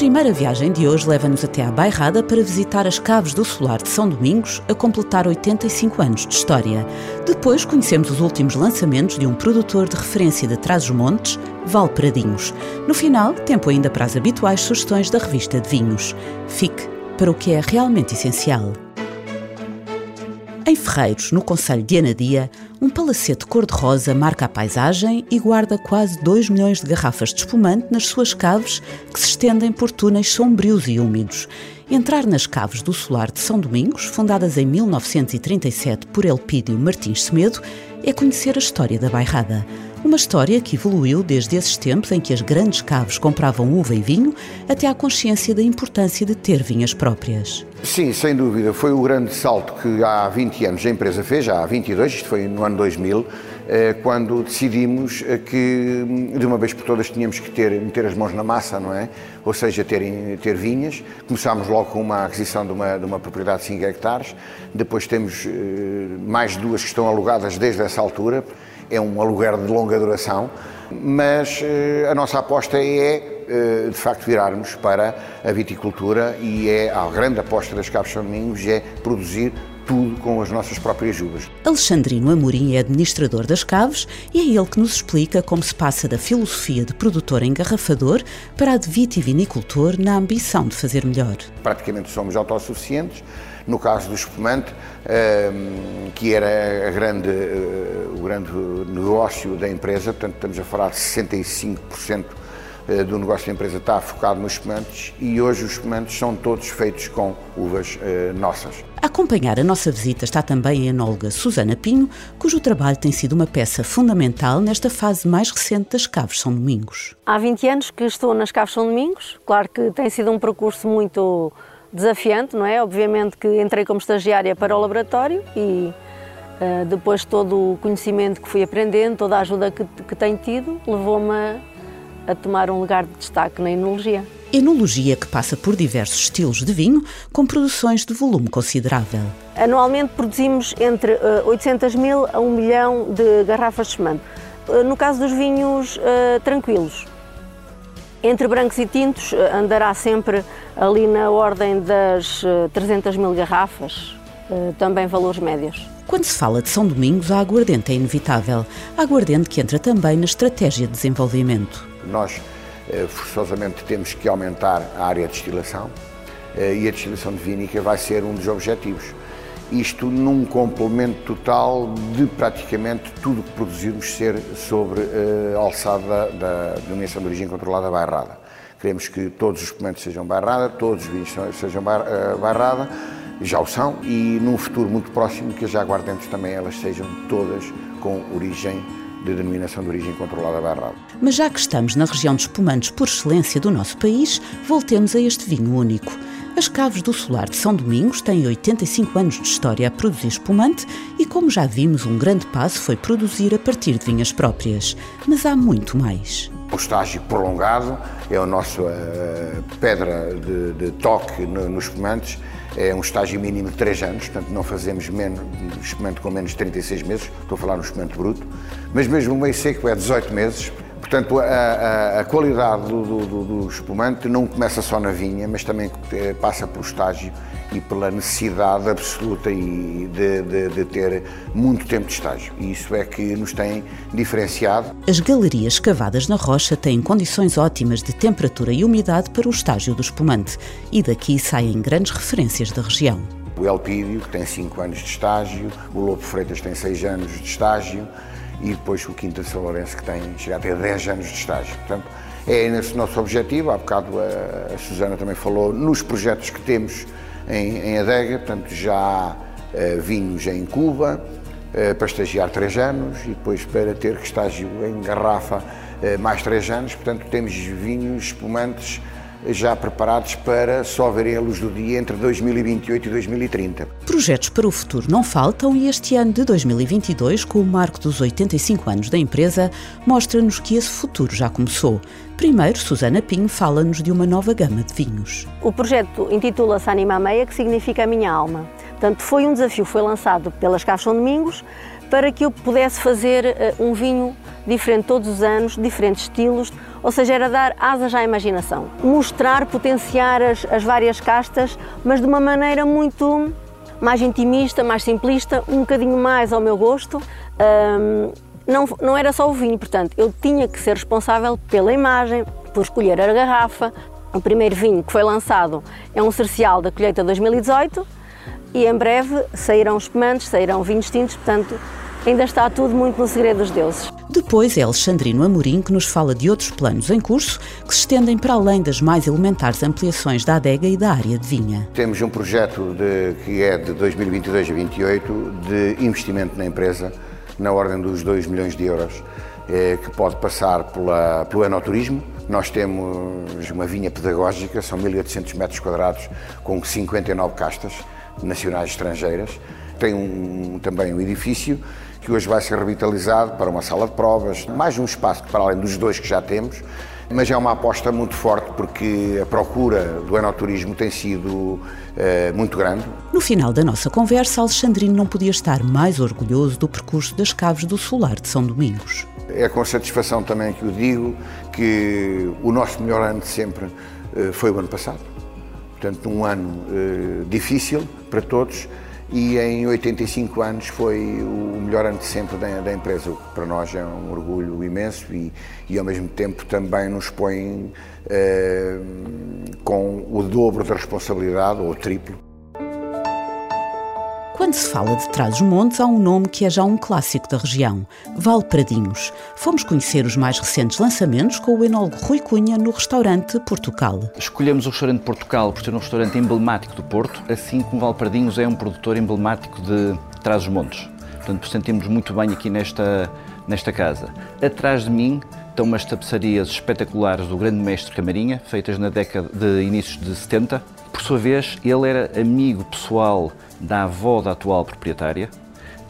Primeira viagem de hoje leva-nos até à Bairrada para visitar as caves do Solar de São Domingos, a completar 85 anos de história. Depois conhecemos os últimos lançamentos de um produtor de referência de Trás-os-Montes, Valpradinhos. No final, tempo ainda para as habituais sugestões da revista de vinhos. Fique para o que é realmente essencial. Em Ferreiros, no Conselho de Anadia, um palacete cor-de-rosa marca a paisagem e guarda quase 2 milhões de garrafas de espumante nas suas caves, que se estendem por túneis sombrios e úmidos. Entrar nas caves do Solar de São Domingos, fundadas em 1937 por Elpídio Martins Semedo, é conhecer a história da bairrada. Uma história que evoluiu desde esses tempos em que as grandes caves compravam uva e vinho até à consciência da importância de ter vinhas próprias. Sim, sem dúvida. Foi o grande salto que há 20 anos a empresa fez, já há 22, isto foi no ano 2000, eh, quando decidimos eh, que de uma vez por todas tínhamos que ter, meter as mãos na massa, não é? Ou seja, ter, ter vinhas. Começámos logo com uma aquisição de uma, de uma propriedade de 5 hectares, depois temos eh, mais duas que estão alugadas desde essa altura é um aluguer de longa duração, mas eh, a nossa aposta é, eh, de facto, virarmos para a viticultura e é a grande aposta das Caves São Domingos é produzir tudo com as nossas próprias uvas. Alexandrino Amorim é administrador das Caves e é ele que nos explica como se passa da filosofia de produtor engarrafador para a de vitivinicultor na ambição de fazer melhor. Praticamente somos autossuficientes. No caso do espumante, ehm, que era grande, eh, o grande negócio da empresa, portanto estamos a falar de 65% eh, do negócio da empresa está focado nos espumantes e hoje os espumantes são todos feitos com uvas eh, nossas. A acompanhar a nossa visita está também a enóloga Susana Pinho, cujo trabalho tem sido uma peça fundamental nesta fase mais recente das Caves São Domingos. Há 20 anos que estou nas Caves São Domingos, claro que tem sido um percurso muito desafiante, não é? Obviamente que entrei como estagiária para o laboratório e uh, depois todo o conhecimento que fui aprendendo, toda a ajuda que, que tenho tido, levou-me a, a tomar um lugar de destaque na enologia. Enologia que passa por diversos estilos de vinho, com produções de volume considerável. Anualmente produzimos entre 800 eh, mil a 1 milhão de garrafas de espumante. Eh, no caso dos vinhos uh, tranquilos, entre brancos e tintos andará sempre ali na ordem das 300 mil garrafas, também valores médios. Quando se fala de São Domingos, a aguardente é inevitável. A aguardente que entra também na estratégia de desenvolvimento. Nós eh, forçosamente temos que aumentar a área de destilação eh, e a destilação de vínica vai ser um dos objetivos. Isto num complemento total de praticamente tudo que produzirmos ser sobre eh, a alçada da denominação de origem controlada bairrada. Queremos que todos os espumantes sejam bairrada, todos os vinhos sejam bairrada, já o são, e num futuro muito próximo que as aguardentes também elas sejam todas com origem de denominação de origem controlada barrada. Mas já que estamos na região de espumantes por excelência do nosso país, voltemos a este vinho único. As Caves do Solar de São Domingos têm 85 anos de história a produzir espumante e, como já vimos, um grande passo foi produzir a partir de vinhas próprias. Mas há muito mais. O estágio prolongado é a nossa uh, pedra de, de toque no, nos espumantes é um estágio mínimo de 3 anos, portanto não fazemos menos, espumante com menos de 36 meses, estou a falar no espumante bruto, mas mesmo o meio seco é 18 meses, Portanto, a, a, a qualidade do, do, do, espumante não começa só na vinha, mas também eh, passa pelo estágio e pela necessidade absoluta de, de, de, ter muito tempo de estágio. E isso é que nos tem diferenciado. As galerias cavadas na rocha têm condições ótimas de temperatura e umidade para o estágio do espumante, e daqui saem grandes referências da região. O Elpídio, que tem 5 anos de estágio, o Lobo Freitas tem 6 anos de estágio, e depois o Quinta São Lourenço, que tem, chega a ter 10 anos de estágio. Portanto, é esse nosso objetivo. Há bocado a, a Susana também falou nos projetos que temos em, em adega, portanto, já há uh, vinhos em Cuba, uh, para estagiar 3 anos e depois para ter estágio em garrafa uh, mais 3 anos. Portanto, temos vinhos espumantes já preparados para só verem a luz do dia entre 2028 e 2030. Projetos para o futuro não faltam e este ano de 2022, com o marco dos 85 anos da empresa, mostra-nos que esse futuro já começou. Primeiro, Susana Pinho fala-nos de uma nova gama de vinhos. O projeto intitula-se Anima Meia, que significa a minha alma. Portanto, foi um desafio, foi lançado pelas Caixas São Domingos para que eu pudesse fazer uh, um vinho diferente todos os anos, diferentes estilos, ou seja, era dar asas à imaginação, mostrar, potenciar as, as várias castas, mas de uma maneira muito mais intimista, mais simplista, um bocadinho mais ao meu gosto. Um, não, não era só o vinho, portanto, eu tinha que ser responsável pela imagem, por escolher a garrafa. O primeiro vinho que foi lançado é um cercial da colheita 2018 e em breve sairão espumantes, sairão vinhos tintos, portanto, ainda está tudo muito no segredo dos deuses. Depois é Alexandrino Amorim que nos fala de outros planos em curso que se estendem para além das mais elementares ampliações da adega e da área de vinha. Temos um projeto de, que é de 2022 a 2028 de investimento na empresa na ordem dos 2 milhões de euros, eh, que pode passar pela, pelo enoturismo. Nós temos uma vinha pedagógica, são 1.800 metros quadrados, com 59 castas nacionais e estrangeiras. Tem um, também um edifício que hoje vai ser revitalizado para uma sala de provas, mais um espaço para além dos dois que já temos, mas é uma aposta muito forte porque a procura do enoturismo tem sido eh, muito grande. No final da nossa conversa, Alexandrino não podia estar mais orgulhoso do percurso das Caves do Solar de São Domingos. É com satisfação também que o digo que o nosso melhor ano de sempre eh, foi o ano passado. Portanto, um ano eh, difícil para todos, e em 85 anos foi o melhor ano de sempre da, da empresa, o que para nós é um orgulho imenso e, e ao mesmo tempo também nos põe eh, com o dobro da responsabilidade, ou o triplo, quando se fala de Trás-os-Montes, há um nome que é já um clássico da região, Valpradinhos. Fomos conhecer os mais recentes lançamentos com o enólogo Rui Cunha no restaurante Portugal. Escolhemos o restaurante Portugal por ser um restaurante emblemático do Porto, assim como Valpradinhos é um produtor emblemático de Trás-os-Montes. Portanto, sentimos muito bem aqui nesta, nesta casa. Atrás de mim estão umas tapeçarias espetaculares do grande mestre Camarinha, feitas na década de inícios de 70. Por sua vez, ele era amigo pessoal da avó da atual proprietária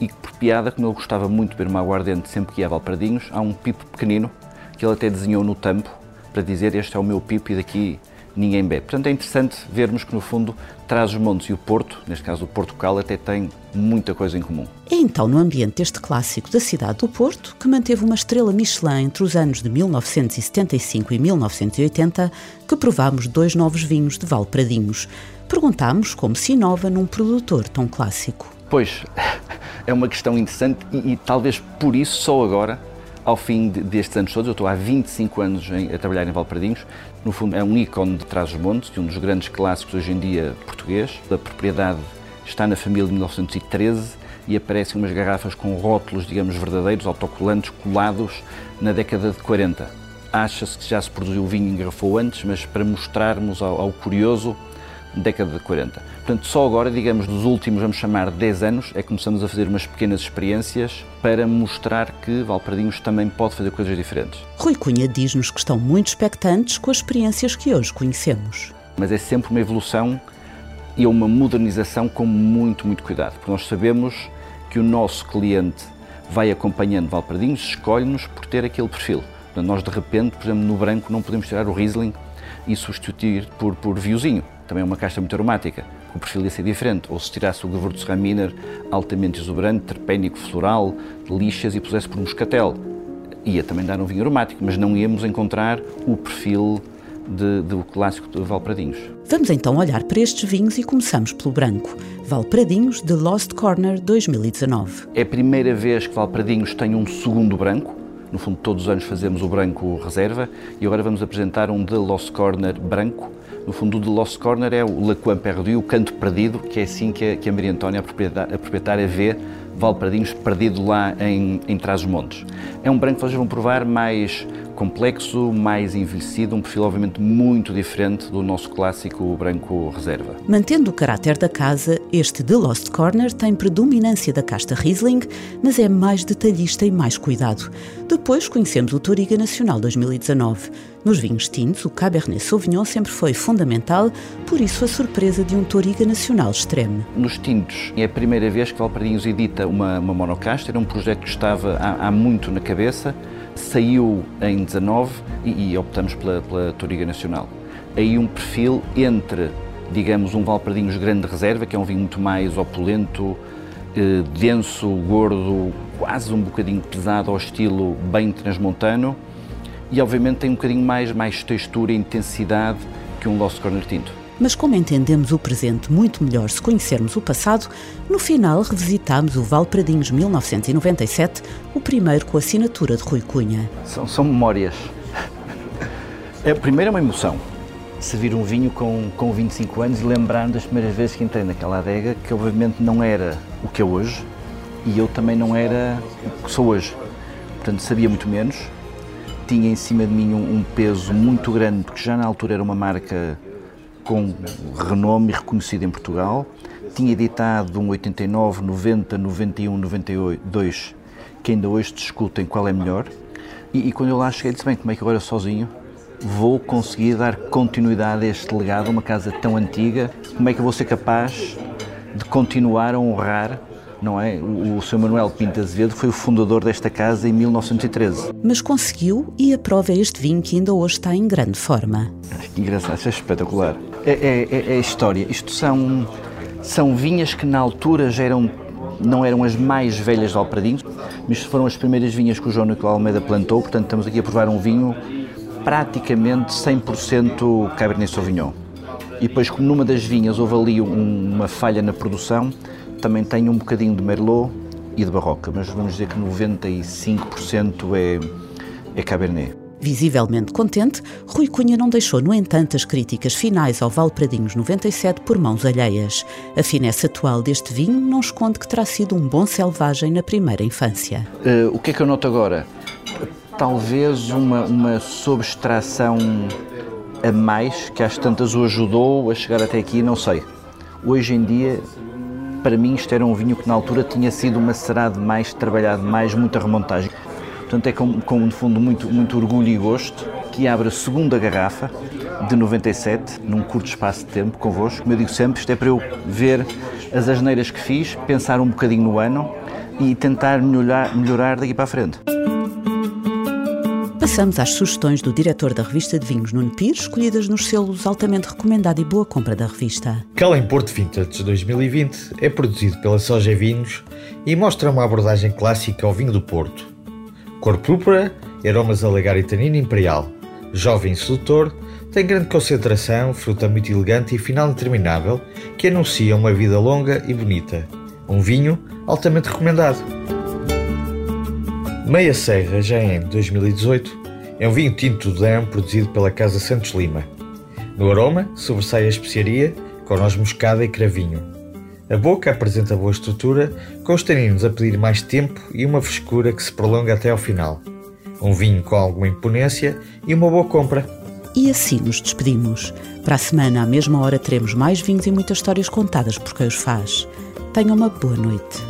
e por piada, como ele gostava muito de beber uma aguardente sempre que ia a Valpradinhos, há um pipo pequenino que ele até desenhou no tampo para dizer este é o meu pipo e daqui ninguém bebe. Portanto, é interessante vermos que, no fundo, traz os montes e o Porto, neste caso o Portugal, até tem muita coisa em comum. É então no ambiente deste clássico da cidade do Porto, que manteve uma estrela Michelin entre os anos de 1975 e 1980, que provámos dois novos vinhos de Valpradinhos. Perguntámos como se inova num produtor tão clássico. Pois, é uma questão interessante e, e talvez por isso só agora ao fim destes anos todos, eu estou há 25 anos a trabalhar em Valpradinhos, no fundo é um ícone de Trás-os-Montes, de um dos grandes clássicos hoje em dia português. A propriedade está na família de 1913 e aparecem umas garrafas com rótulos, digamos, verdadeiros, autocolantes, colados na década de 40. Acha-se que já se produziu vinho e engarrafou antes, mas para mostrarmos ao, ao curioso década de 40. Portanto, só agora, digamos, dos últimos, vamos chamar, 10 anos, é que começamos a fazer umas pequenas experiências para mostrar que Valpradinhos também pode fazer coisas diferentes. Rui Cunha diz-nos que estão muito expectantes com as experiências que hoje conhecemos. Mas é sempre uma evolução e uma modernização com muito, muito cuidado, porque nós sabemos que o nosso cliente vai acompanhando Valpradinhos, escolhe-nos por ter aquele perfil. Portanto, nós, de repente, por exemplo, no branco não podemos tirar o Riesling e substituir por, por Viozinho também é uma casta muito aromática, o perfil ia ser diferente. Ou se tirasse o Gewürztraminer altamente exuberante, terpénico, floral, lixas e pusesse por moscatel, ia também dar um vinho aromático, mas não íamos encontrar o perfil de, do clássico de Valpradinhos. Vamos então olhar para estes vinhos e começamos pelo branco. Valpradinhos de Lost Corner 2019. É a primeira vez que Valpradinhos tem um segundo branco. No fundo, todos os anos fazemos o branco reserva e agora vamos apresentar um de Lost Corner branco no fundo, o The Lost Corner é o Lacoin Perdu, o canto perdido, que é assim que a, que a Maria Antónia, a proprietária, a vê Valpradinhos perdido lá em, em Trás-os-Montes. É um branco que vocês vão provar mais complexo, mais envelhecido, um perfil obviamente muito diferente do nosso clássico branco reserva. Mantendo o caráter da casa, este The Lost Corner tem predominância da casta Riesling, mas é mais detalhista e mais cuidado. Depois conhecemos o Toriga Nacional 2019. Nos vinhos tintos, o Cabernet Sauvignon sempre foi fundamental, por isso a surpresa de um Toriga Nacional extremo. Nos tintos, é a primeira vez que Valpardinhos edita uma, uma monocasta, era um projeto que estava há, há muito na cabeça, saiu em 19 e, e optamos pela, pela Toriga Nacional. Aí um perfil entre, digamos, um Valpardinhos grande reserva, que é um vinho muito mais opulento, eh, denso, gordo, quase um bocadinho pesado ao estilo bem transmontano, e obviamente tem um bocadinho mais, mais textura e intensidade que um Lost Corner tinto. Mas como entendemos o presente muito melhor se conhecermos o passado, no final revisitámos o Valpradinhos 1997, o primeiro com a assinatura de Rui Cunha. São, são memórias. É, primeiro é uma emoção. Servir um vinho com, com 25 anos e lembrar das primeiras vezes que entrei naquela adega, que obviamente não era o que é hoje e eu também não era o que sou hoje. Portanto, sabia muito menos, tinha em cima de mim um, um peso muito grande, porque já na altura era uma marca com renome e reconhecida em Portugal. Tinha editado um 89, 90, 91, 92, que ainda hoje discutem qual é melhor. E, e quando eu lá cheguei, disse: bem, como é que agora sozinho vou conseguir dar continuidade a este legado, uma casa tão antiga? Como é que eu vou ser capaz de continuar a honrar não é? O, o Sr. Manuel Pinto Azevedo foi o fundador desta casa em 1913. Mas conseguiu e a prova é este vinho que ainda hoje está em grande forma. Que engraçado, isso é espetacular. É, é, é, é história. Isto são, são vinhas que na altura já eram não eram as mais velhas de Alpradinhos, mas foram as primeiras vinhas que o João Nicolau Almeida plantou, portanto estamos aqui a provar um vinho praticamente 100% Cabernet Sauvignon. E depois, como numa das vinhas houve ali uma falha na produção, também tem um bocadinho de Merlot e de Barroca, mas vamos dizer que 95% é, é Cabernet. Visivelmente contente, Rui Cunha não deixou, no entanto, as críticas finais ao Valpradinhos 97 por mãos alheias. A finesse atual deste vinho não esconde que terá sido um bom selvagem na primeira infância. Uh, o que é que eu noto agora? Talvez uma, uma subtração a mais, que às tantas o ajudou a chegar até aqui, não sei. Hoje em dia para mim isto era um vinho que na altura tinha sido macerado mais, trabalhado mais, muita remontagem. Portanto é com, com no fundo muito, muito orgulho e gosto que abre a segunda garrafa de 97, num curto espaço de tempo convosco. Como eu digo sempre, isto é para eu ver as asneiras que fiz, pensar um bocadinho no ano e tentar melhorar, melhorar daqui para a frente. Passamos às sugestões do diretor da revista de vinhos, Nuno Pires, escolhidas nos selos altamente recomendado e boa compra da revista. Calem Porto Vintage 2020 é produzido pela Soja Vinhos e mostra uma abordagem clássica ao vinho do Porto. Cor púrpura, aromas alegar e tanino imperial. Jovem e sedutor, tem grande concentração, fruta muito elegante e final interminável que anuncia uma vida longa e bonita. Um vinho altamente recomendado. Meia Serra, já em 2018, é um vinho tinto do Dão produzido pela Casa Santos Lima. No aroma, sobressai a especiaria, com noz moscada e cravinho. A boca apresenta boa estrutura, com os taninos a pedir mais tempo e uma frescura que se prolonga até ao final. Um vinho com alguma imponência e uma boa compra. E assim nos despedimos. Para a semana, à mesma hora, teremos mais vinhos e muitas histórias contadas por quem os faz. Tenham uma boa noite.